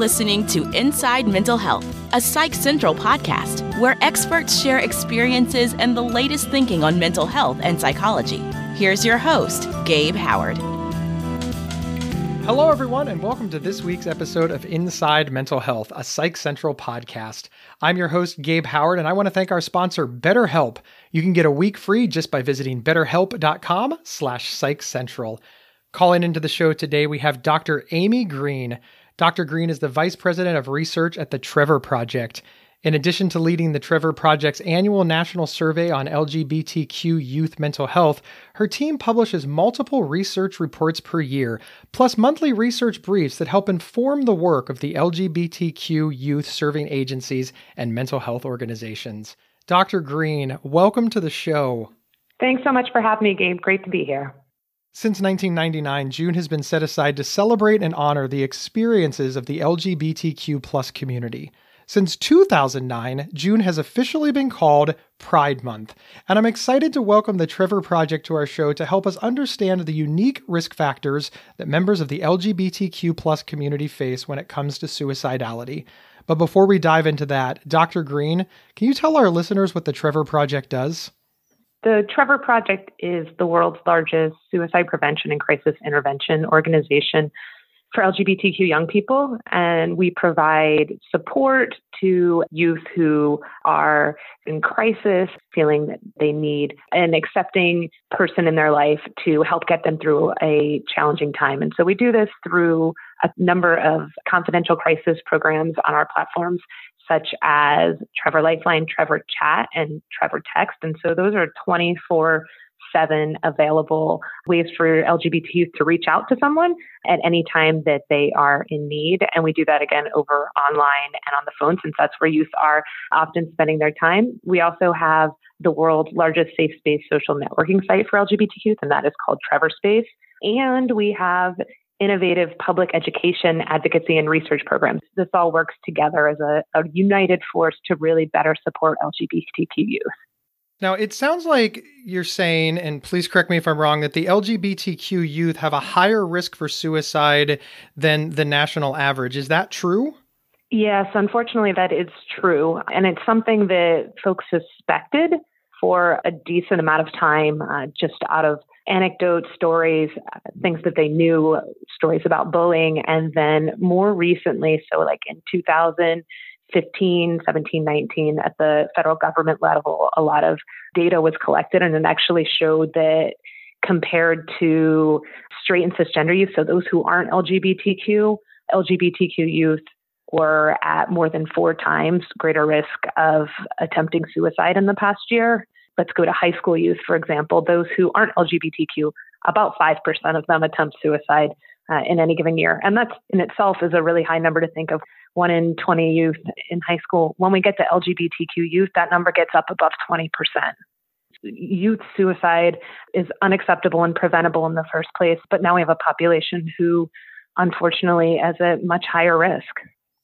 listening to Inside Mental Health, a Psych Central podcast where experts share experiences and the latest thinking on mental health and psychology. Here's your host, Gabe Howard. Hello, everyone, and welcome to this week's episode of Inside Mental Health, a Psych Central podcast. I'm your host, Gabe Howard, and I want to thank our sponsor, BetterHelp. You can get a week free just by visiting betterhelp.com slash psychcentral. Calling into the show today, we have Dr. Amy Green. Dr. Green is the Vice President of Research at the Trevor Project. In addition to leading the Trevor Project's annual national survey on LGBTQ youth mental health, her team publishes multiple research reports per year, plus monthly research briefs that help inform the work of the LGBTQ youth serving agencies and mental health organizations. Dr. Green, welcome to the show. Thanks so much for having me, Gabe. Great to be here. Since 1999, June has been set aside to celebrate and honor the experiences of the LGBTQ plus community. Since 2009, June has officially been called Pride Month, and I'm excited to welcome the Trevor Project to our show to help us understand the unique risk factors that members of the LGBTQ plus community face when it comes to suicidality. But before we dive into that, Dr. Green, can you tell our listeners what the Trevor Project does? The Trevor Project is the world's largest suicide prevention and crisis intervention organization for LGBTQ young people, and we provide support to youth who are in crisis, feeling that they need an accepting person in their life to help get them through a challenging time. And so we do this through a number of confidential crisis programs on our platforms such as Trevor Lifeline, Trevor Chat, and Trevor Text. And so those are 24 7 available ways for LGBT youth to reach out to someone at any time that they are in need. And we do that again over online and on the phone since that's where youth are often spending their time. We also have the world's largest safe space social networking site for LGBT youth, and that is called Trevor Space. And we have innovative public education, advocacy, and research programs. This all works together as a, a united force to really better support LGBTQ youth. Now, it sounds like you're saying, and please correct me if I'm wrong, that the LGBTQ youth have a higher risk for suicide than the national average. Is that true? Yes, unfortunately, that is true. And it's something that folks suspected for a decent amount of time, uh, just out of anecdotes, stories, things that they knew, stories about bullying. And then more recently, so like in 2015, 17, 19, at the federal government level, a lot of data was collected and it actually showed that compared to straight and cisgender youth, so those who aren't LGBTQ, LGBTQ youth were at more than four times greater risk of attempting suicide in the past year. Let's go to high school youth, for example. Those who aren't LGBTQ, about 5% of them attempt suicide uh, in any given year. And that in itself is a really high number to think of. One in 20 youth in high school. When we get to LGBTQ youth, that number gets up above 20%. Youth suicide is unacceptable and preventable in the first place, but now we have a population who, unfortunately, is at much higher risk.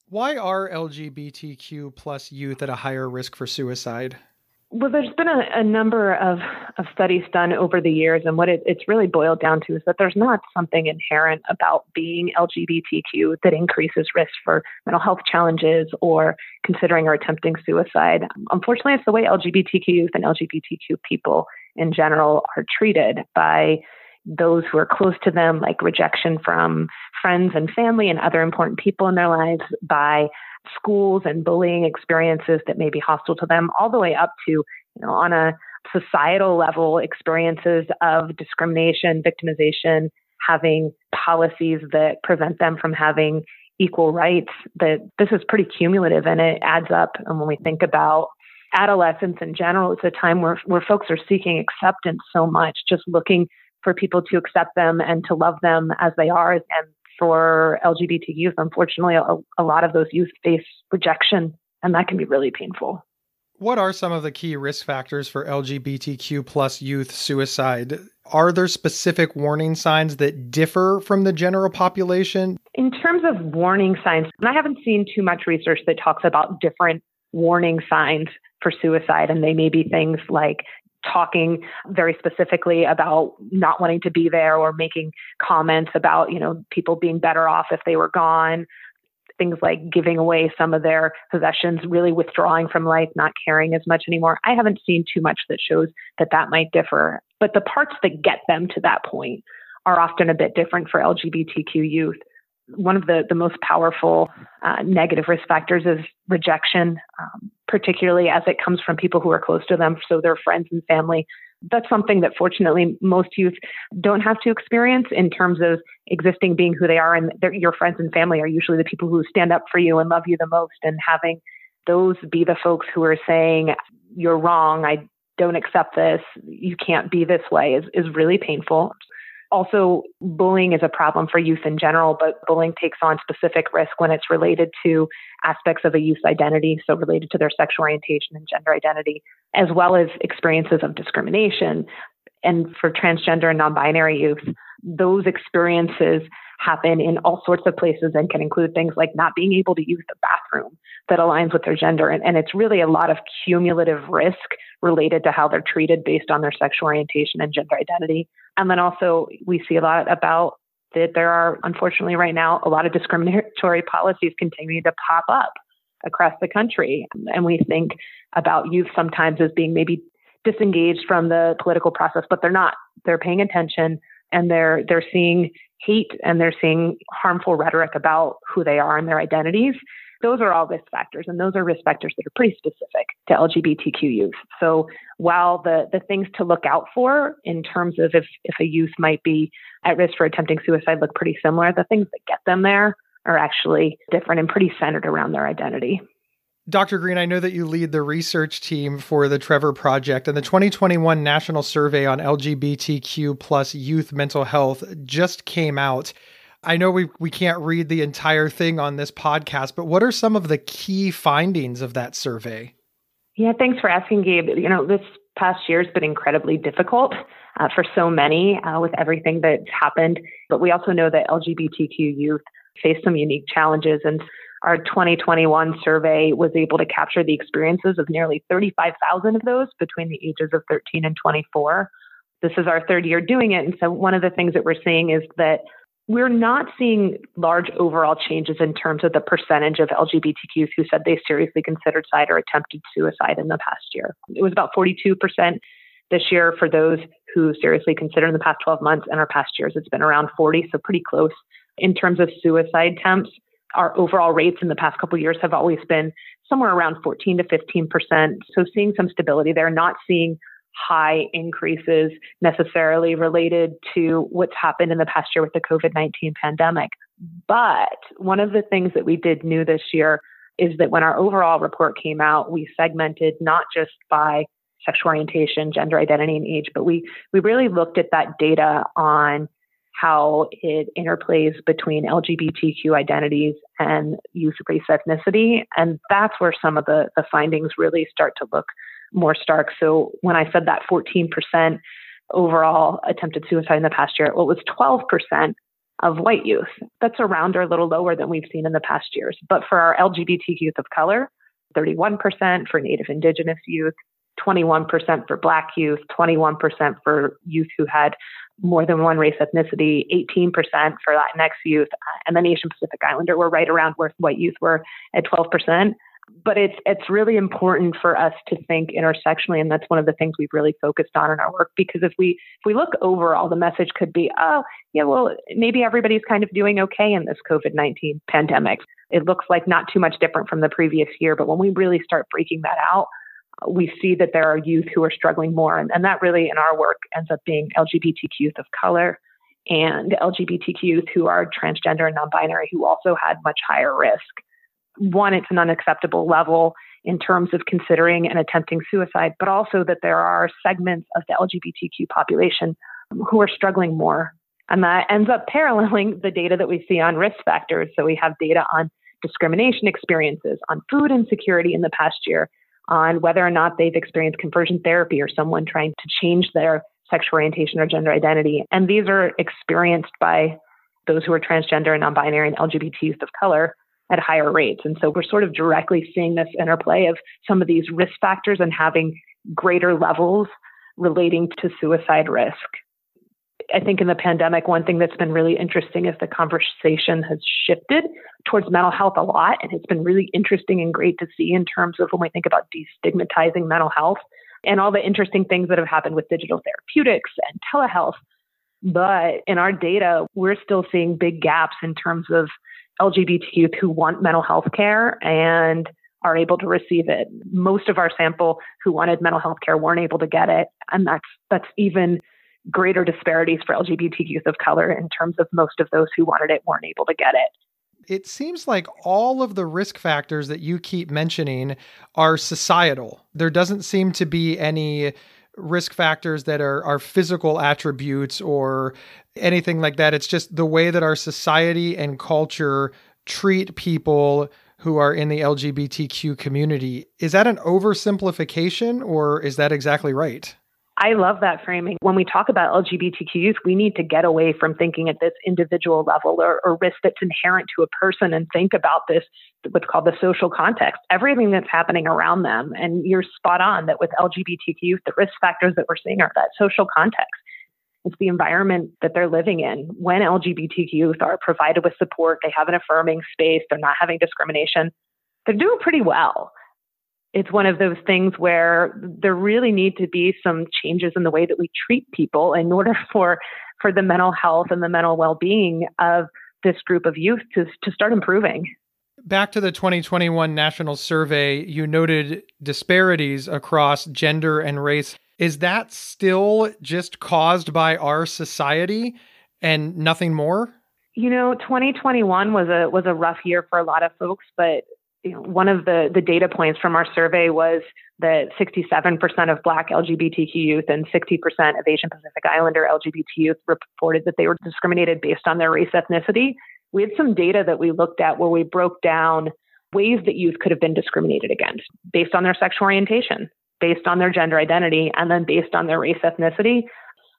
Why are LGBTQ plus youth at a higher risk for suicide? Well, there's been a, a number of, of studies done over the years, and what it, it's really boiled down to is that there's not something inherent about being LGBTQ that increases risk for mental health challenges or considering or attempting suicide. Unfortunately, it's the way LGBTQ youth and LGBTQ people in general are treated by those who are close to them, like rejection from friends and family and other important people in their lives, by schools and bullying experiences that may be hostile to them, all the way up to, you know, on a societal level, experiences of discrimination, victimization, having policies that prevent them from having equal rights. That this is pretty cumulative and it adds up. And when we think about adolescence in general, it's a time where, where folks are seeking acceptance so much, just looking for people to accept them and to love them as they are and for LGBT youth, unfortunately, a, a lot of those youth face rejection, and that can be really painful. What are some of the key risk factors for LGBTQ plus youth suicide? Are there specific warning signs that differ from the general population? In terms of warning signs, I haven't seen too much research that talks about different warning signs for suicide, and they may be things like talking very specifically about not wanting to be there or making comments about, you know, people being better off if they were gone. things like giving away some of their possessions, really withdrawing from life, not caring as much anymore. I haven't seen too much that shows that that might differ. But the parts that get them to that point are often a bit different for LGBTQ youth. One of the, the most powerful uh, negative risk factors is rejection, um, particularly as it comes from people who are close to them, so their friends and family. That's something that fortunately most youth don't have to experience in terms of existing being who they are and your friends and family are usually the people who stand up for you and love you the most and having those be the folks who are saying you're wrong. I don't accept this. You can't be this way is, is really painful also, bullying is a problem for youth in general, but bullying takes on specific risk when it's related to aspects of a youth's identity, so related to their sexual orientation and gender identity, as well as experiences of discrimination. And for transgender and non binary youth, those experiences happen in all sorts of places and can include things like not being able to use the bathroom that aligns with their gender. And, and it's really a lot of cumulative risk related to how they're treated based on their sexual orientation and gender identity. And then also, we see a lot about that there are, unfortunately, right now, a lot of discriminatory policies continuing to pop up across the country. And we think about youth sometimes as being maybe disengaged from the political process, but they're not. They're paying attention and they're they're seeing hate and they're seeing harmful rhetoric about who they are and their identities. Those are all risk factors, and those are risk factors that are pretty specific to LGBTQ youth. So while the, the things to look out for in terms of if, if a youth might be at risk for attempting suicide look pretty similar, the things that get them there are actually different and pretty centered around their identity. Dr. Green, I know that you lead the research team for the Trevor Project, and the 2021 National Survey on LGBTQ plus youth mental health just came out. I know we, we can't read the entire thing on this podcast, but what are some of the key findings of that survey? Yeah, thanks for asking, Gabe. You know, this past year has been incredibly difficult uh, for so many uh, with everything that's happened, but we also know that LGBTQ youth face some unique challenges. And our 2021 survey was able to capture the experiences of nearly 35,000 of those between the ages of 13 and 24. This is our third year doing it. And so, one of the things that we're seeing is that we're not seeing large overall changes in terms of the percentage of LGBTQs who said they seriously considered suicide or attempted suicide in the past year. It was about 42% this year for those who seriously considered in the past 12 months, and our past years it's been around 40, so pretty close. In terms of suicide attempts, our overall rates in the past couple years have always been somewhere around 14 to 15%. So seeing some stability there, not seeing high increases necessarily related to what's happened in the past year with the COVID 19 pandemic. But one of the things that we did new this year is that when our overall report came out, we segmented not just by sexual orientation, gender identity, and age, but we, we really looked at that data on how it interplays between LGBTQ identities and youth race ethnicity. And that's where some of the, the findings really start to look more stark. So when I said that 14% overall attempted suicide in the past year, well, it was 12% of white youth. That's around or a little lower than we've seen in the past years. But for our LGBT youth of color, 31% for Native Indigenous youth, 21% for Black youth, 21% for youth who had more than one race ethnicity, 18% for Latinx youth, uh, and then Asian Pacific Islander were right around where white youth were at 12% but it's it's really important for us to think intersectionally and that's one of the things we've really focused on in our work because if we if we look overall the message could be oh yeah well maybe everybody's kind of doing okay in this covid-19 pandemic. It looks like not too much different from the previous year but when we really start breaking that out we see that there are youth who are struggling more and, and that really in our work ends up being lgbtq youth of color and lgbtq youth who are transgender and non-binary who also had much higher risk one, it's an unacceptable level in terms of considering and attempting suicide, but also that there are segments of the LGBTQ population um, who are struggling more. And that ends up paralleling the data that we see on risk factors. So we have data on discrimination experiences, on food insecurity in the past year, on whether or not they've experienced conversion therapy or someone trying to change their sexual orientation or gender identity. And these are experienced by those who are transgender and non binary and LGBT youth of color at higher rates. And so we're sort of directly seeing this interplay of some of these risk factors and having greater levels relating to suicide risk. I think in the pandemic, one thing that's been really interesting is the conversation has shifted towards mental health a lot. And it's been really interesting and great to see in terms of when we think about destigmatizing mental health and all the interesting things that have happened with digital therapeutics and telehealth. But in our data, we're still seeing big gaps in terms of LGBT youth who want mental health care and are able to receive it. Most of our sample who wanted mental health care weren't able to get it. And that's that's even greater disparities for LGBT youth of color in terms of most of those who wanted it weren't able to get it. It seems like all of the risk factors that you keep mentioning are societal. There doesn't seem to be any risk factors that are, are physical attributes or anything like that. It's just the way that our society and culture treat people who are in the LGBTQ community. Is that an oversimplification or is that exactly right? I love that framing. When we talk about LGBTQ youth, we need to get away from thinking at this individual level or, or risk that's inherent to a person and think about this, what's called the social context, everything that's happening around them. And you're spot on that with LGBTQ youth, the risk factors that we're seeing are that social context. It's the environment that they're living in. When LGBTQ youth are provided with support, they have an affirming space, they're not having discrimination, they're doing pretty well it's one of those things where there really need to be some changes in the way that we treat people in order for for the mental health and the mental well-being of this group of youth to, to start improving. Back to the 2021 national survey, you noted disparities across gender and race. Is that still just caused by our society and nothing more? You know, 2021 was a was a rough year for a lot of folks, but know, one of the, the data points from our survey was that 67% of Black LGBTQ youth and 60% of Asian Pacific Islander LGBT youth reported that they were discriminated based on their race ethnicity. We had some data that we looked at where we broke down ways that youth could have been discriminated against based on their sexual orientation, based on their gender identity, and then based on their race ethnicity.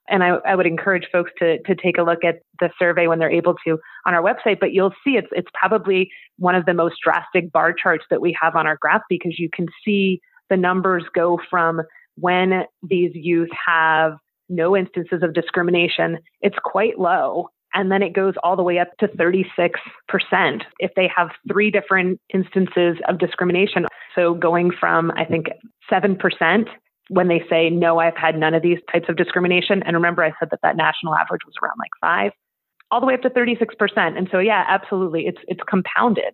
And I, I, would encourage folks to to take a look at the survey when they're able to on our website. But you'll see it's it's probably one of the most drastic bar charts that we have on our graph because you can see the numbers go from when these youth have no instances of discrimination, it's quite low. And then it goes all the way up to 36% if they have three different instances of discrimination. So going from, I think, 7% when they say, no, I've had none of these types of discrimination. And remember, I said that that national average was around like five, all the way up to 36%. And so, yeah, absolutely, it's, it's compounded.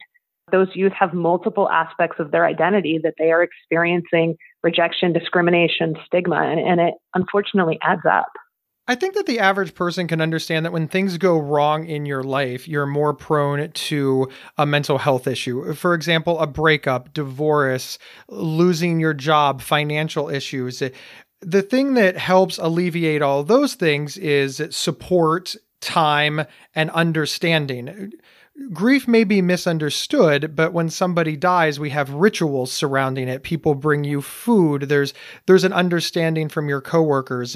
Those youth have multiple aspects of their identity that they are experiencing rejection, discrimination, stigma, and, and it unfortunately adds up. I think that the average person can understand that when things go wrong in your life, you're more prone to a mental health issue. For example, a breakup, divorce, losing your job, financial issues. The thing that helps alleviate all those things is support, time, and understanding grief may be misunderstood but when somebody dies we have rituals surrounding it. People bring you food. There's there's an understanding from your coworkers.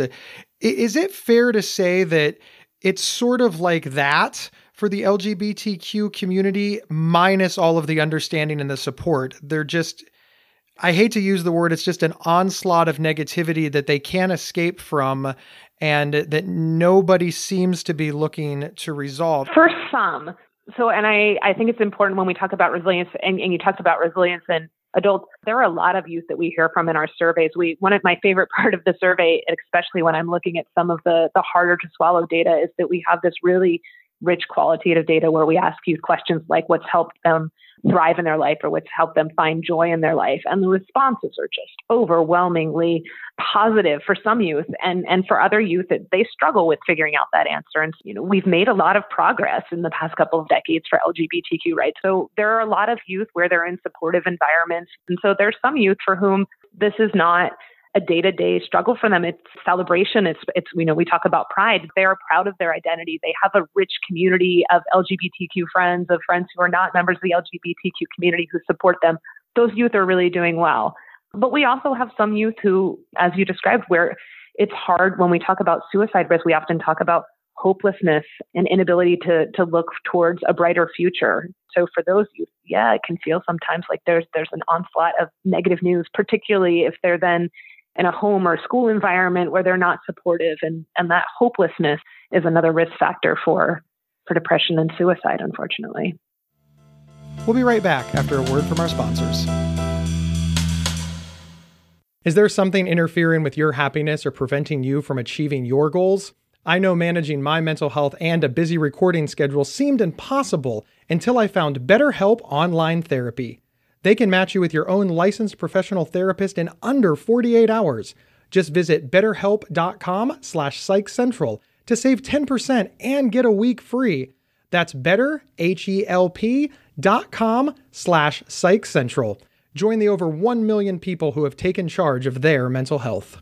Is it fair to say that it's sort of like that for the lgbtq community minus all of the understanding and the support? They're just I hate to use the word, it's just an onslaught of negativity that they can't escape from and that nobody seems to be looking to resolve. For some, so, and I, I think it's important when we talk about resilience, and, and you talked about resilience in adults. There are a lot of youth that we hear from in our surveys. We one of my favorite part of the survey, especially when I'm looking at some of the the harder to swallow data, is that we have this really rich qualitative data where we ask youth questions like what's helped them thrive in their life or what's helped them find joy in their life. And the responses are just overwhelmingly positive for some youth and, and for other youth they struggle with figuring out that answer. And, you know, we've made a lot of progress in the past couple of decades for LGBTQ rights. So there are a lot of youth where they're in supportive environments. And so there's some youth for whom this is not a day-to-day struggle for them. It's celebration. It's it's you know we talk about pride. They are proud of their identity. They have a rich community of LGBTQ friends, of friends who are not members of the LGBTQ community who support them. Those youth are really doing well. But we also have some youth who, as you described, where it's hard when we talk about suicide risk. We often talk about hopelessness and inability to to look towards a brighter future. So for those youth, yeah, it can feel sometimes like there's there's an onslaught of negative news, particularly if they're then in a home or school environment where they're not supportive and, and that hopelessness is another risk factor for for depression and suicide unfortunately. We'll be right back after a word from our sponsors. Is there something interfering with your happiness or preventing you from achieving your goals? I know managing my mental health and a busy recording schedule seemed impossible until I found BetterHelp Online Therapy. They can match you with your own licensed professional therapist in under 48 hours. Just visit betterhelp.com slash psychcentral to save 10% and get a week free. That's betterhelp.com slash psychcentral. Join the over 1 million people who have taken charge of their mental health.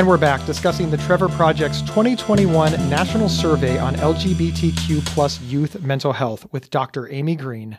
And we're back discussing the Trevor Project's 2021 National Survey on LGBTQ plus youth mental health with Dr. Amy Green.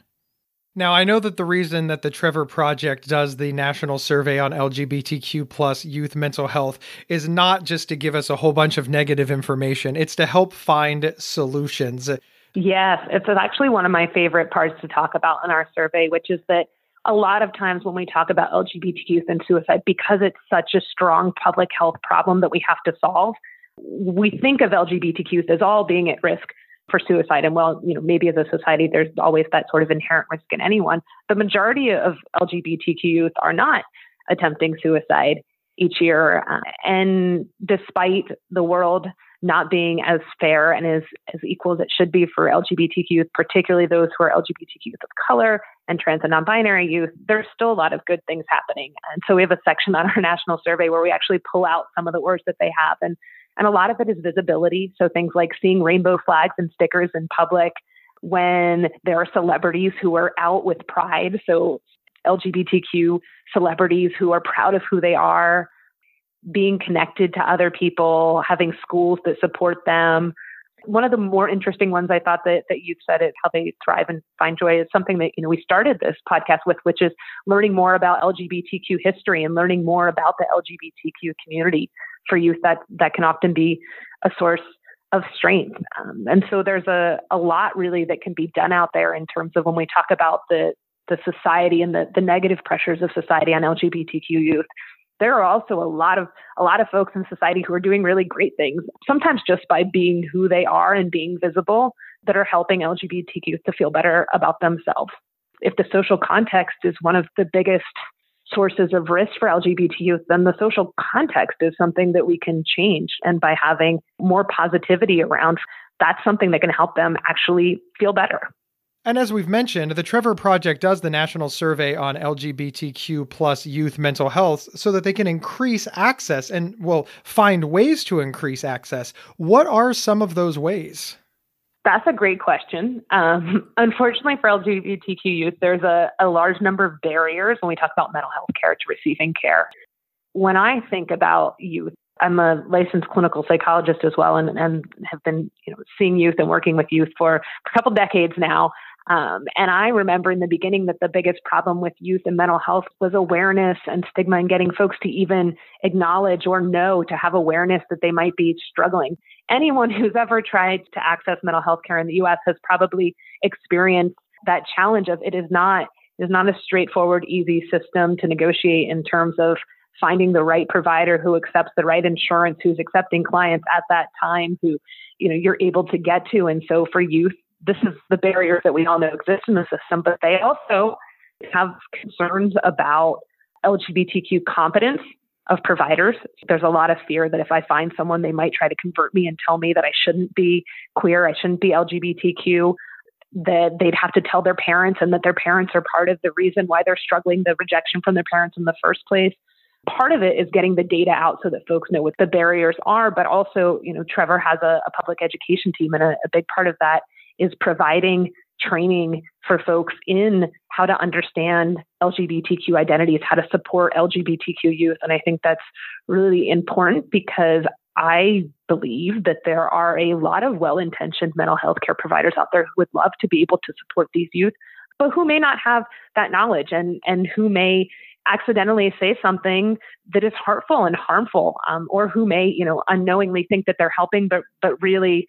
Now, I know that the reason that the Trevor Project does the national survey on LGBTQ plus youth mental health is not just to give us a whole bunch of negative information. It's to help find solutions. Yes, it's actually one of my favorite parts to talk about in our survey, which is that a lot of times when we talk about LGBT youth and suicide, because it's such a strong public health problem that we have to solve, we think of LGBTQ youth as all being at risk for suicide. And well, you know, maybe as a society, there's always that sort of inherent risk in anyone. The majority of LGBTQ youth are not attempting suicide each year. And despite the world not being as fair and as, as equal as it should be for LGBTQ youth, particularly those who are LGBTQ youth of color and trans and non-binary youth, there's still a lot of good things happening. And so we have a section on our national survey where we actually pull out some of the words that they have. And, and a lot of it is visibility. So things like seeing rainbow flags and stickers in public when there are celebrities who are out with pride. So LGBTQ celebrities who are proud of who they are, being connected to other people, having schools that support them. One of the more interesting ones I thought that, that you've said it, how they thrive and find joy is something that, you know, we started this podcast with, which is learning more about LGBTQ history and learning more about the LGBTQ community for youth that, that can often be a source of strength. Um, and so there's a, a lot really that can be done out there in terms of when we talk about the, the society and the, the negative pressures of society on LGBTQ youth there are also a lot of a lot of folks in society who are doing really great things sometimes just by being who they are and being visible that are helping lgbtq to feel better about themselves. If the social context is one of the biggest sources of risk for lgbt youth then the social context is something that we can change. And by having more positivity around that's something that can help them actually feel better and as we've mentioned, the Trevor Project does the national survey on LGBTQ plus youth mental health so that they can increase access and, well, find ways to increase access. What are some of those ways? That's a great question. Um, unfortunately, for LGBTQ youth, there's a, a large number of barriers when we talk about mental health care to receiving care. When I think about youth, I'm a licensed clinical psychologist as well, and, and have been you know, seeing youth and working with youth for a couple decades now. Um, and I remember in the beginning that the biggest problem with youth and mental health was awareness and stigma and getting folks to even acknowledge or know to have awareness that they might be struggling. Anyone who's ever tried to access mental health care in the US has probably experienced that challenge of it is not it is not a straightforward, easy system to negotiate in terms of finding the right provider who accepts the right insurance, who's accepting clients at that time, who you know you're able to get to. And so for youth, this is the barriers that we all know exist in the system, but they also have concerns about LGBTQ competence of providers. There's a lot of fear that if I find someone, they might try to convert me and tell me that I shouldn't be queer, I shouldn't be LGBTQ, that they'd have to tell their parents and that their parents are part of the reason why they're struggling, the rejection from their parents in the first place. Part of it is getting the data out so that folks know what the barriers are, but also, you know, Trevor has a, a public education team, and a, a big part of that is providing training for folks in how to understand LGBTQ identities, how to support LGBTQ youth. And I think that's really important because I believe that there are a lot of well intentioned mental health care providers out there who would love to be able to support these youth, but who may not have that knowledge and, and who may accidentally say something that is hurtful and harmful, um, or who may, you know, unknowingly think that they're helping, but but really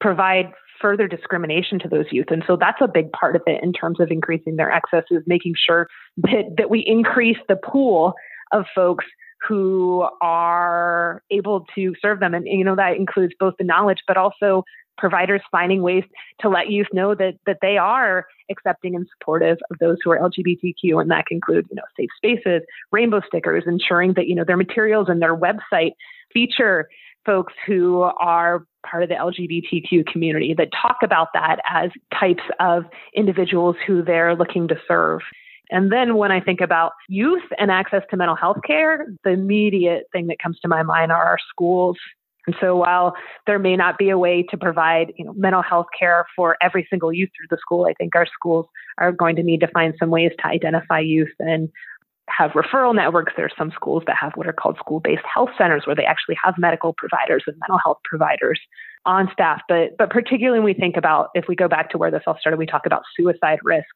provide further discrimination to those youth. And so that's a big part of it in terms of increasing their access is making sure that that we increase the pool of folks who are able to serve them. And, you know, that includes both the knowledge, but also providers finding ways to let youth know that that they are accepting and supportive of those who are LGBTQ, and that can include you know safe spaces, rainbow stickers, ensuring that you know their materials and their website feature folks who are part of the LGBTQ community that talk about that as types of individuals who they're looking to serve. And then when I think about youth and access to mental health care, the immediate thing that comes to my mind are our schools and so while there may not be a way to provide, you know, mental health care for every single youth through the school, I think our schools are going to need to find some ways to identify youth and have referral networks. There are some schools that have what are called school-based health centers where they actually have medical providers and mental health providers on staff. But but particularly when we think about if we go back to where this all started, we talk about suicide risk.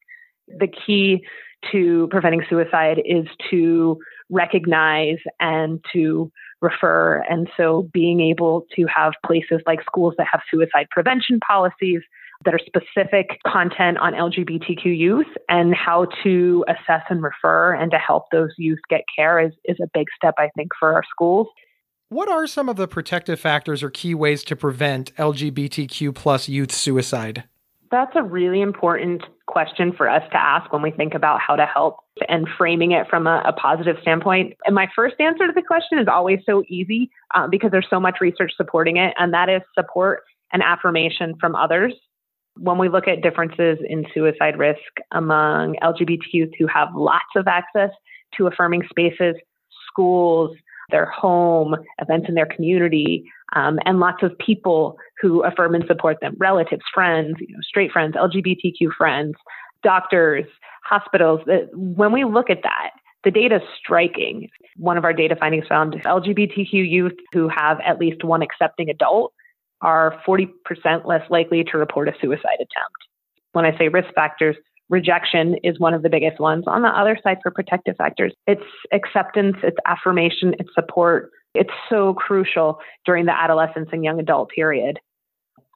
The key to preventing suicide is to recognize and to refer. And so being able to have places like schools that have suicide prevention policies that are specific content on LGBTQ youth and how to assess and refer and to help those youth get care is, is a big step, I think, for our schools. What are some of the protective factors or key ways to prevent LGBTQ plus youth suicide? That's a really important question for us to ask when we think about how to help and framing it from a, a positive standpoint. And my first answer to the question is always so easy uh, because there's so much research supporting it, and that is support and affirmation from others. When we look at differences in suicide risk among LGBT youth who have lots of access to affirming spaces, schools, their home, events in their community, um, and lots of people who affirm and support them relatives, friends, you know, straight friends, LGBTQ friends, doctors, hospitals. When we look at that, the data is striking. One of our data findings found LGBTQ youth who have at least one accepting adult are 40% less likely to report a suicide attempt. When I say risk factors, rejection is one of the biggest ones. On the other side, for protective factors, it's acceptance, it's affirmation, it's support. It's so crucial during the adolescence and young adult period.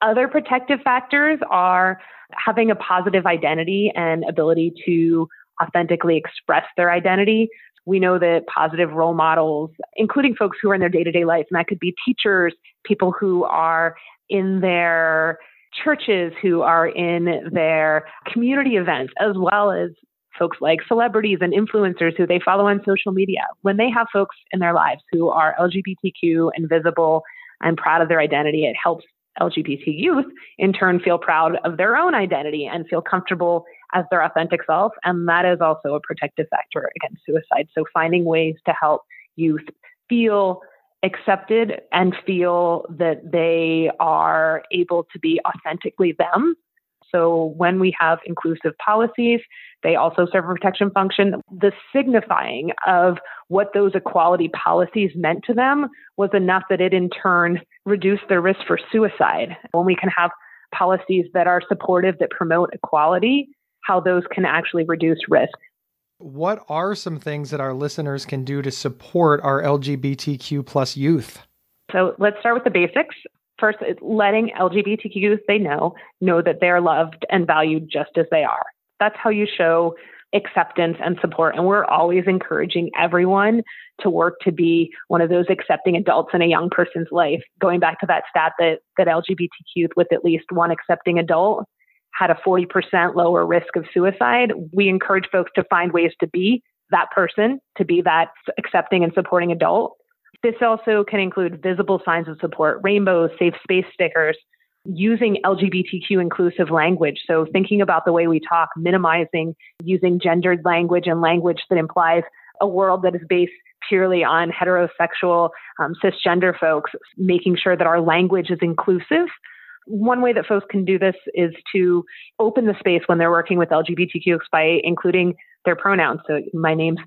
Other protective factors are having a positive identity and ability to authentically express their identity. We know that positive role models, including folks who are in their day to day life, and that could be teachers, people who are in their churches who are in their community events, as well as folks like celebrities and influencers who they follow on social media. When they have folks in their lives who are LGBTQ and visible and proud of their identity, it helps LGBT youth in turn feel proud of their own identity and feel comfortable as their authentic self. And that is also a protective factor against suicide. So finding ways to help youth feel accepted and feel that they are able to be authentically them. So when we have inclusive policies, they also serve a protection function. The signifying of what those equality policies meant to them was enough that it in turn reduced their risk for suicide. When we can have policies that are supportive, that promote equality, how those can actually reduce risk what are some things that our listeners can do to support our LGBTQ plus youth? So let's start with the basics. First, letting LGBTQ youth they know know that they're loved and valued just as they are. That's how you show acceptance and support. And we're always encouraging everyone to work to be one of those accepting adults in a young person's life. Going back to that stat that that LGBTQ youth with at least one accepting adult had a 40% lower risk of suicide, we encourage folks to find ways to be that person, to be that accepting and supporting adult. This also can include visible signs of support, rainbows, safe space stickers, using LGBTQ inclusive language. So thinking about the way we talk, minimizing using gendered language and language that implies a world that is based purely on heterosexual, um, cisgender folks, making sure that our language is inclusive One way that folks can do this is to open the space when they're working with LGBTQ by including their pronouns. So my name's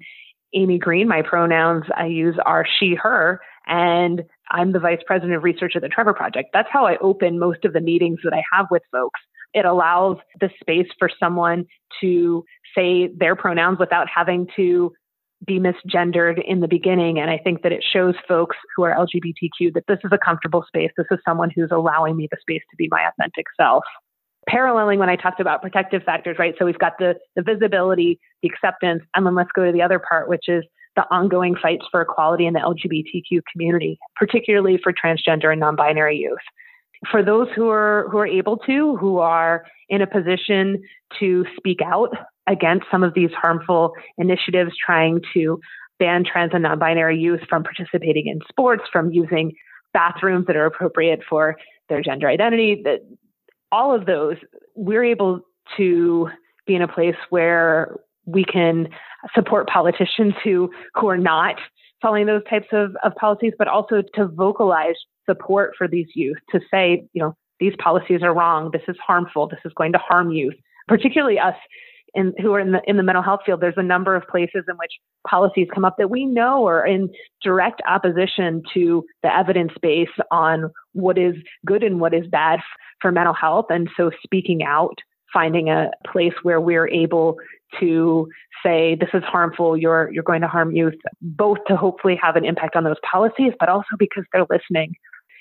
Amy Green. My pronouns I use are she, her, and I'm the vice president of research at the Trevor Project. That's how I open most of the meetings that I have with folks. It allows the space for someone to say their pronouns without having to be misgendered in the beginning. And I think that it shows folks who are LGBTQ that this is a comfortable space. This is someone who's allowing me the space to be my authentic self. Paralleling when I talked about protective factors, right? So we've got the, the visibility, the acceptance, and then let's go to the other part, which is the ongoing fights for equality in the LGBTQ community, particularly for transgender and non-binary youth. For those who are who are able to, who are in a position to speak out against some of these harmful initiatives trying to ban trans and non-binary youth from participating in sports, from using bathrooms that are appropriate for their gender identity, that all of those, we're able to be in a place where we can support politicians who who are not following those types of, of policies, but also to vocalize support for these youth to say, you know, these policies are wrong. This is harmful. This is going to harm youth, particularly us in, who are in the in the mental health field. There's a number of places in which policies come up that we know are in direct opposition to the evidence base on what is good and what is bad for mental health. And so, speaking out, finding a place where we're able to say this is harmful you're you're going to harm youth both to hopefully have an impact on those policies but also because they're listening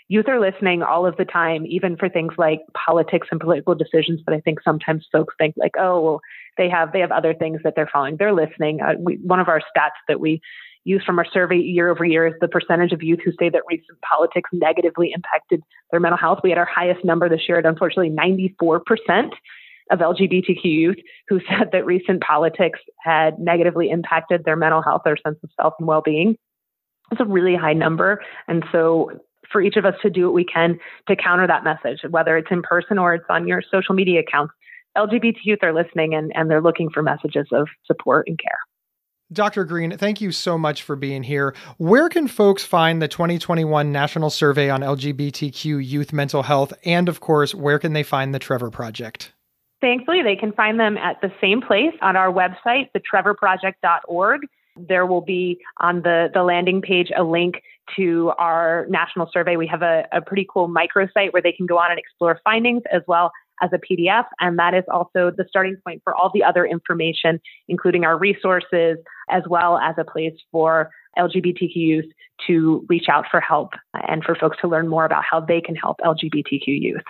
youth are listening all of the time even for things like politics and political decisions but i think sometimes folks think like oh well they have they have other things that they're following they're listening uh, we, one of our stats that we use from our survey year over year is the percentage of youth who say that recent politics negatively impacted their mental health we had our highest number this year at unfortunately 94% of LGBTQ youth who said that recent politics had negatively impacted their mental health, their sense of self and well being. It's a really high number. And so, for each of us to do what we can to counter that message, whether it's in person or it's on your social media accounts, LGBT youth are listening and, and they're looking for messages of support and care. Dr. Green, thank you so much for being here. Where can folks find the 2021 National Survey on LGBTQ Youth Mental Health? And of course, where can they find the Trevor Project? Thankfully, they can find them at the same place on our website, thetrevorproject.org. There will be on the, the landing page a link to our national survey. We have a, a pretty cool microsite where they can go on and explore findings as well as a PDF. And that is also the starting point for all the other information, including our resources, as well as a place for LGBTQ youth to reach out for help and for folks to learn more about how they can help LGBTQ youth.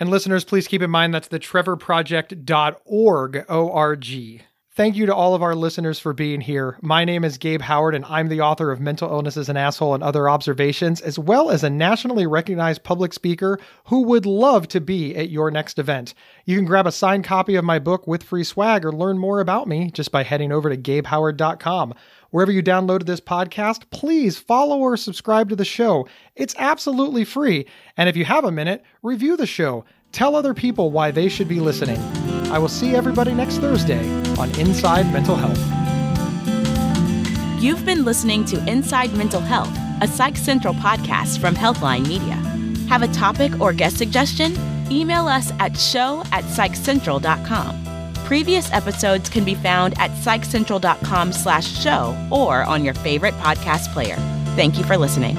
And listeners, please keep in mind that's the trevorproject.org, O-R-G. Thank you to all of our listeners for being here. My name is Gabe Howard, and I'm the author of Mental Illness is an Asshole and Other Observations, as well as a nationally recognized public speaker who would love to be at your next event. You can grab a signed copy of my book with free swag or learn more about me just by heading over to gabehoward.com. Wherever you downloaded this podcast, please follow or subscribe to the show. It's absolutely free. And if you have a minute, review the show. Tell other people why they should be listening. I will see everybody next Thursday on Inside Mental Health. You've been listening to Inside Mental Health, a Psych Central podcast from Healthline Media. Have a topic or guest suggestion? Email us at show at psychcentral.com. Previous episodes can be found at psychcentral.com slash show or on your favorite podcast player. Thank you for listening.